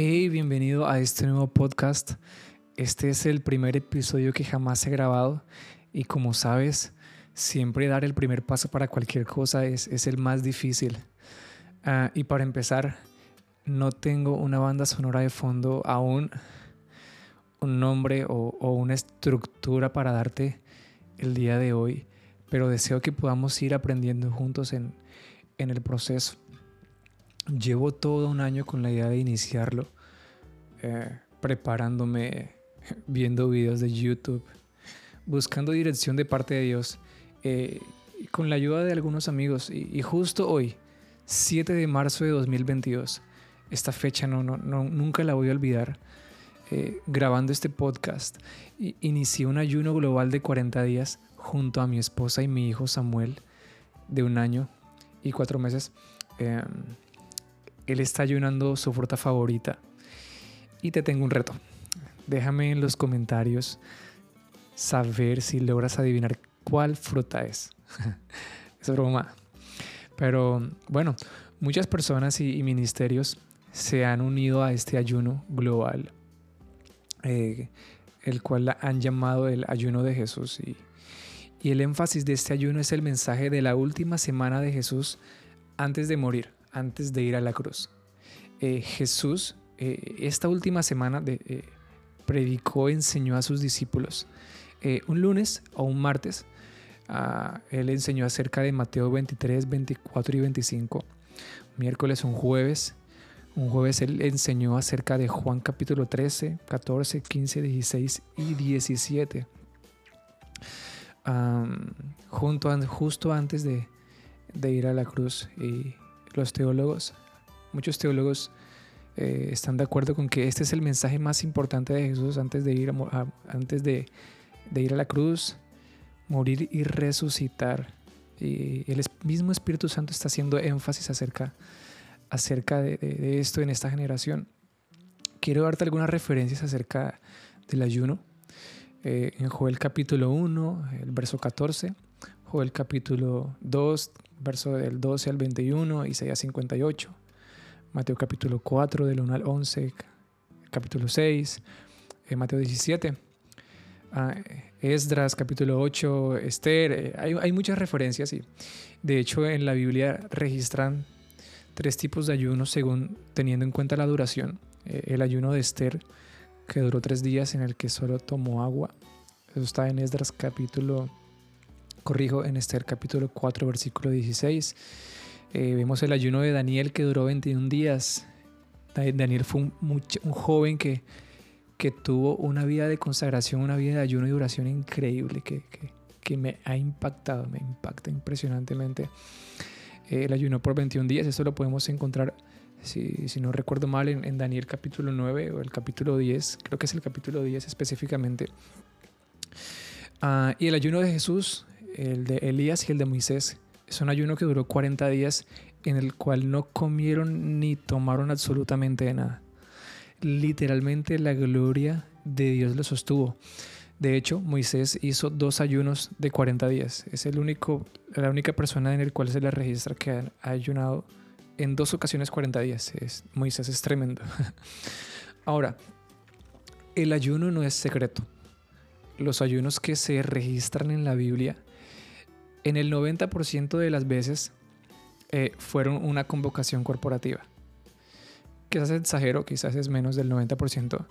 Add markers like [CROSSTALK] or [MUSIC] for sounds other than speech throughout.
Hey, bienvenido a este nuevo podcast. Este es el primer episodio que jamás he grabado y como sabes, siempre dar el primer paso para cualquier cosa es, es el más difícil. Ah, y para empezar, no tengo una banda sonora de fondo aún, un nombre o, o una estructura para darte el día de hoy, pero deseo que podamos ir aprendiendo juntos en, en el proceso. Llevo todo un año con la idea de iniciarlo, eh, preparándome, [LAUGHS] viendo videos de YouTube, buscando dirección de parte de Dios, eh, con la ayuda de algunos amigos. Y, justo hoy, 7 de marzo de 2022, esta fecha no, no, nunca la voy a olvidar, eh, grabando este podcast, inicié un ayuno global de 40 días junto a mi esposa y mi hijo Samuel, de un año y cuatro meses. Em, él está ayunando su fruta favorita. Y te tengo un reto. Déjame en los comentarios saber si logras adivinar cuál fruta es. [LAUGHS] es broma. Pero bueno, muchas personas y, ministerios se han unido a este ayuno global, eh, el cual han llamado el ayuno de Jesús. Y, y el énfasis de este ayuno es el mensaje de la última semana de Jesús antes de morir antes de ir a la cruz. Eh, Jesús, eh, esta última semana, de, eh, predicó, enseñó a sus discípulos. un lunes o un martes, ah, él enseñó acerca de Mateo 23, 24 y 25. Miércoles, un jueves, un jueves él enseñó acerca de Juan capítulo 13, 14, 15, 16 y 17. junto, justo antes de, ir a la cruz los teólogos, muchos teólogos eh, están de acuerdo con que este es el mensaje más importante de Jesús antes de ir a, antes de, ir a la cruz, morir y resucitar. Y el mismo Espíritu Santo está haciendo énfasis acerca, acerca de, esto en esta generación. Quiero darte algunas referencias acerca del ayuno. Eh, en Joel capítulo 1, el verso 14, Joel capítulo 2, verso del 12 al 21, Isaías 58, Mateo capítulo 4, del 1 al 11, capítulo 6, eh, Mateo 17, ah, Esdras capítulo 8, Esther, eh, hay, hay, muchas referencias de hecho en la Biblia registran tres tipos de ayunos según teniendo en cuenta la duración. Eh, el ayuno de Esther, que duró tres días en el que solo tomó agua. Eso está en Esdras capítulo corrijo, en Esther capítulo 4, versículo 16. Eh, vemos el ayuno de Daniel que duró 21 días. Daniel fue un, joven que, que, tuvo una vida de consagración, una vida de ayuno y duración increíble que, que, me ha impactado, me impacta impresionantemente. Eh, el ayuno por 21 días, eso lo podemos encontrar, si, si no recuerdo mal, en, en, Daniel capítulo 9 o el capítulo 10, creo que es el capítulo 10 específicamente. Ah, y el ayuno de Jesús el de Elías y el de Moisés. Es un ayuno que duró 40 días en el cual no comieron ni tomaron absolutamente nada. Literalmente la gloria de Dios lo sostuvo. De hecho, Moisés hizo dos ayunos de 40 días. Es el único, la única persona en el cual se le registra que ha ayunado en dos ocasiones 40 días. Es, Moisés es tremendo. [LAUGHS] Ahora, el ayuno no es secreto. Los ayunos que se registran en la Biblia en el 90% de las veces eh, fueron una convocación corporativa. Quizás exagero, quizás es menos del 90%,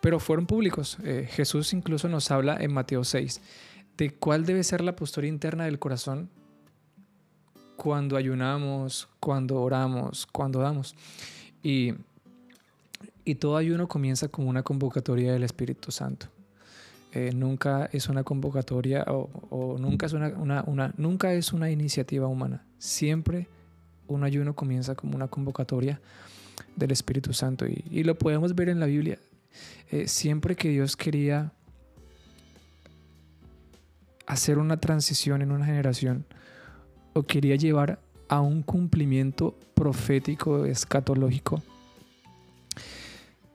pero fueron públicos. Eh, Jesús incluso nos habla en Mateo 6 de cuál debe ser la postura interna del corazón cuando ayunamos, cuando oramos, cuando damos. Y, y todo ayuno comienza como una convocatoria del Espíritu Santo. Eh, nunca es una convocatoria o, nunca, es una, nunca es una iniciativa humana. Siempre un ayuno comienza como una convocatoria del Espíritu Santo y, lo podemos ver en la Biblia. Eh, siempre que Dios quería hacer una transición en una generación o quería llevar a un cumplimiento profético, escatológico,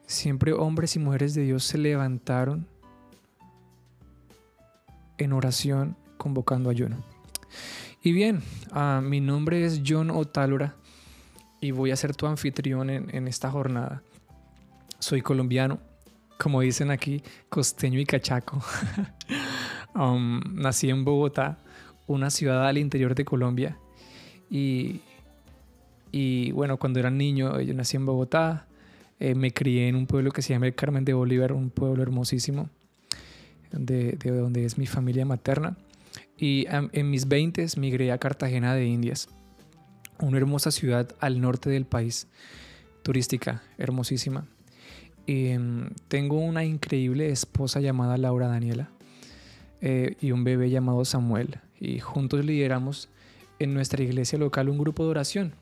siempre hombres y mujeres de Dios se levantaron en oración convocando ayuno. Y bien, ah, mi nombre es John Otálora y voy a ser tu anfitrión en, esta jornada. soy colombiano, como dicen aquí, costeño y cachaco. [LAUGHS] Um, nací en Bogotá, una ciudad al interior de Colombia. Y, bueno, cuando era niño, yo nací en Bogotá. Eh, me crié en un pueblo que se llama el Carmen de Bolívar, un pueblo hermosísimo, de, de donde es mi familia materna. Y en mis 20 migré a Cartagena de Indias, una hermosa ciudad al norte del país, turística, hermosísima. Em, tengo una increíble esposa llamada Laura Daniela eh, y un bebé llamado Samuel. Y juntos lideramos en nuestra iglesia local un grupo de oración,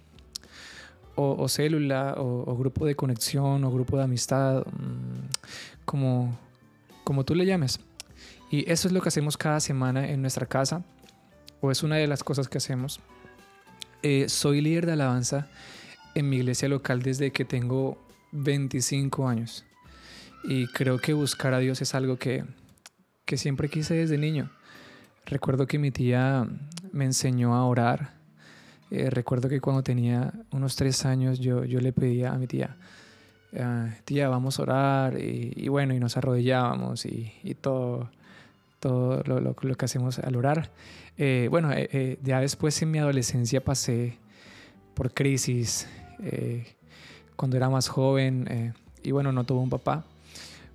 o, célula, o, grupo de conexión, o grupo de amistad, mm, como, como tú le llames. Y eso es lo que hacemos cada semana en nuestra casa, o es una de las cosas que hacemos. Eh, soy líder de alabanza en mi iglesia local desde que tengo 25 años. Y creo que buscar a Dios es algo que, que siempre quise desde niño. Recuerdo que mi tía me enseñó a orar. Eh, recuerdo que cuando tenía unos tres años yo, yo le pedía a mi tía, ah, tía, vamos a orar. Y, bueno, y nos arrodillábamos y, y todo todo lo, que hacemos al orar. Eh, bueno, eh, eh, ya después en mi adolescencia pasé por crisis, cuando era más joven, y bueno, no tuve un papá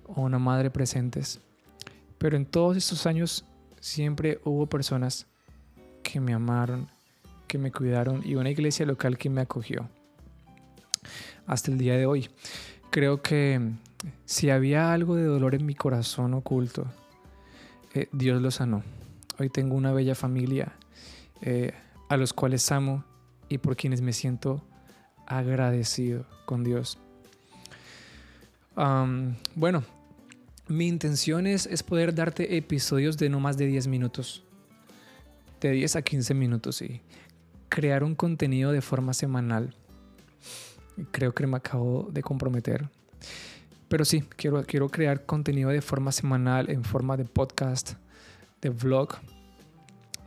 o una madre presentes. Pero en todos estos años siempre hubo personas que me amaron, que me cuidaron y una iglesia local que me acogió. Hasta el día de hoy. Creo que si había algo de dolor en mi corazón oculto, eh, Dios lo sanó. Hoy tengo una bella familia eh, a los cuales amo y por quienes me siento agradecido con Dios. bueno, mi intención es, es, poder darte episodios de no más de 10 minutos, de 10 a 15 minutos y crear un contenido de forma semanal. Creo que me acabo de comprometer. Pero sí, quiero, quiero crear contenido de forma semanal, en forma de podcast, de vlog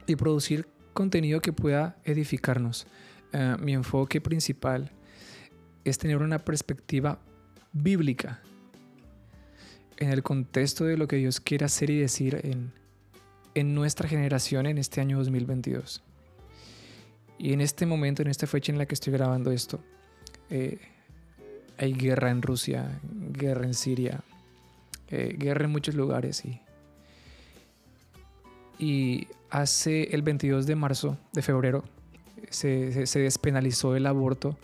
y producir contenido que pueda edificarnos. Eh, mi enfoque principal es tener una perspectiva bíblica en el contexto de lo que Dios quiere hacer y decir en, en nuestra generación en este año 2022. Y en este momento, en esta fecha en la que estoy grabando esto, eh, hay guerra en Rusia, guerra en Siria, eh, guerra en muchos lugares. Y, hace el 22 de marzo, de febrero, se, se, despenalizó el aborto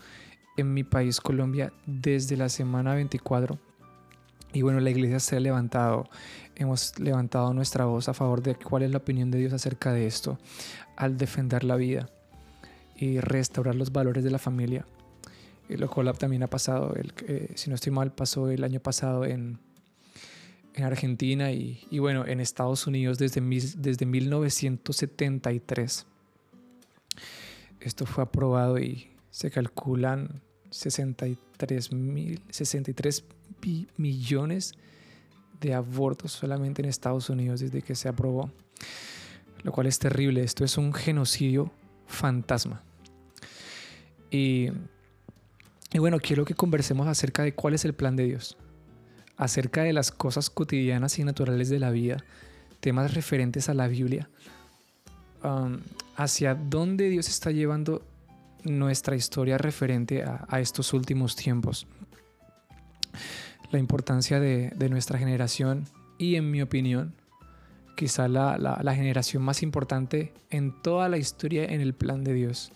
en mi país, Colombia, desde la semana 24. Y bueno, la iglesia se ha levantado, hemos levantado nuestra voz a favor de cuál es la opinión de Dios acerca de esto, al defender la vida y restaurar los valores de la familia lo cual también ha pasado, el, eh, si no estoy mal, pasó el año pasado en, en Argentina y, y, bueno, en Estados Unidos desde, desde 1973. Esto fue aprobado y se calculan 63, mil, 63 millones de abortos solamente en Estados Unidos desde que se aprobó, lo cual es terrible. Esto es un genocidio fantasma. Y y bueno, quiero que conversemos acerca de cuál es el plan de Dios, acerca de las cosas cotidianas y naturales de la vida, temas referentes a la Biblia, hacia dónde Dios está llevando nuestra historia referente a, estos últimos tiempos, la importancia de, nuestra generación y en mi opinión, quizá la generación más importante en toda la historia en el plan de Dios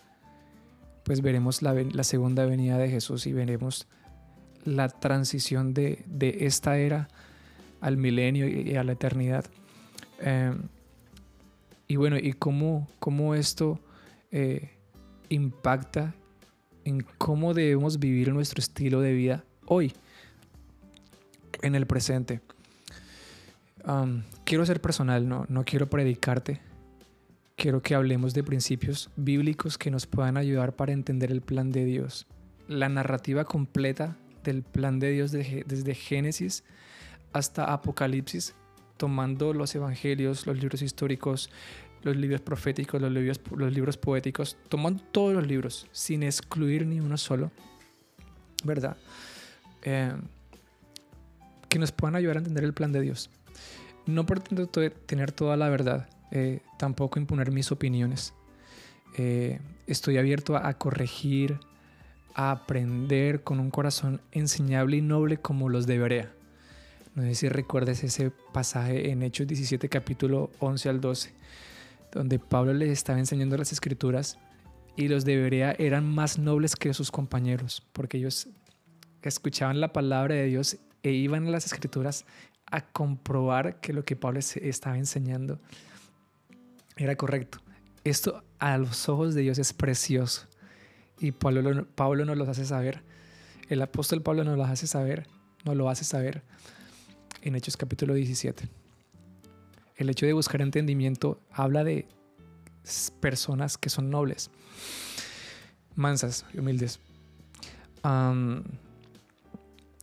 pues veremos la, segunda venida de Jesús y veremos la transición de, esta era al milenio y, a la eternidad. Em, y bueno, y cómo, esto eh, impacta en cómo debemos vivir nuestro estilo de vida hoy, en el presente. quiero ser personal, no quiero predicarte, quiero que hablemos de principios bíblicos que nos puedan ayudar para entender el plan de Dios. La narrativa completa del plan de Dios desde Génesis hasta Apocalipsis, tomando los evangelios, los libros históricos, los libros proféticos, los libros, poéticos, tomando todos los libros sin excluir ni uno solo, ¿verdad? Eh, que nos puedan ayudar a entender el plan de Dios. No pretendo tener toda la verdad, eh, tampoco imponer mis opiniones. Eh, estoy abierto a, corregir, a aprender con un corazón enseñable y noble como los de Berea. No sé si recuerdes ese pasaje en Hechos 17, capítulo 11 al 12, donde Pablo les estaba enseñando las escrituras y los de Berea eran más nobles que sus compañeros, porque ellos escuchaban la palabra de Dios e iban a las escrituras a comprobar que lo que Pablo estaba enseñando era correcto. Esto a los ojos de Dios es precioso. Y Pablo, Pablo nos lo hace saber. El apóstol Pablo nos lo hace saber. Nos lo hace saber en Hechos capítulo 17. El hecho de buscar entendimiento habla de personas que son nobles, mansas y humildes.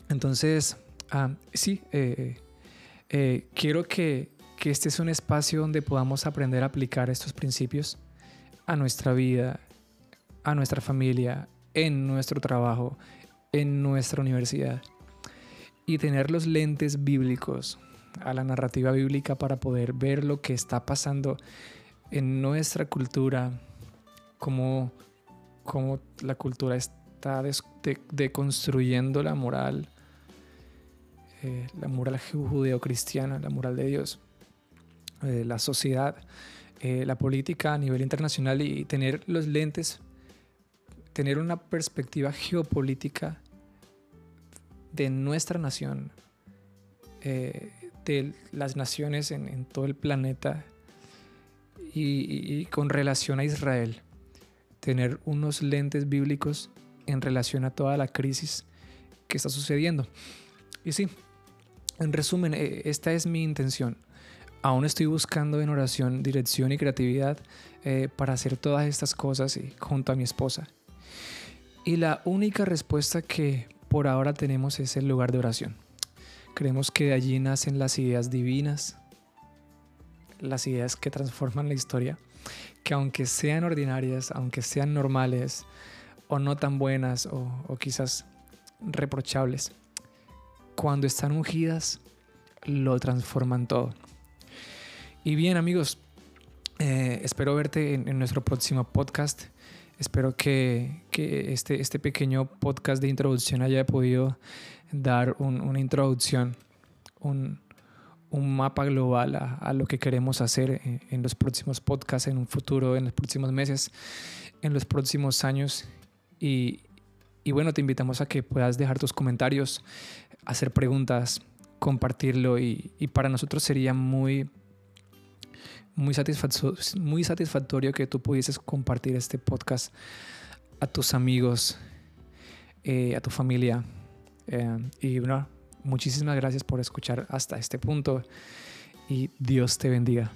entonces, ah, sí, eh, eh, quiero que, que este es un espacio donde podamos aprender a aplicar estos principios a nuestra vida, a nuestra familia, en nuestro trabajo, en nuestra universidad. Y tener los lentes bíblicos a la narrativa bíblica para poder ver lo que está pasando en nuestra cultura, cómo, cómo la cultura está deconstruyendo la moral, eh, la moral judeocristiana, la moral de Dios, eh, la sociedad, eh, la política a nivel internacional y tener los lentes, tener una perspectiva geopolítica de nuestra nación, de las naciones en todo el planeta y, con relación a Israel, tener unos lentes bíblicos en relación a toda la crisis que está sucediendo. Y sí, en resumen, eh, esta es mi intención. Aún estoy buscando en oración dirección y creatividad eh, para hacer todas estas cosas y, junto a mi esposa. Y la única respuesta que por ahora tenemos es el lugar de oración. Creemos que de allí nacen las ideas divinas, las ideas que transforman la historia, que aunque sean ordinarias, aunque sean normales o no tan buenas o, quizás reprochables, cuando están ungidas, lo transforman todo. Y bien amigos, eh, espero verte en, nuestro próximo podcast. Espero que, este, este, pequeño podcast de introducción haya podido dar una introducción, un, un mapa global a, lo que queremos hacer en, los próximos podcasts, en un futuro, en los próximos meses, en los próximos años. Y, bueno, te invitamos a que puedas dejar tus comentarios, hacer preguntas, compartirlo y, para nosotros sería muy, muy, satisfactorio, muy satisfactorio que tú pudieses compartir este podcast a tus amigos, eh, a tu familia. Eh, y bueno, Muchísimas gracias por escuchar hasta este punto y Dios te bendiga.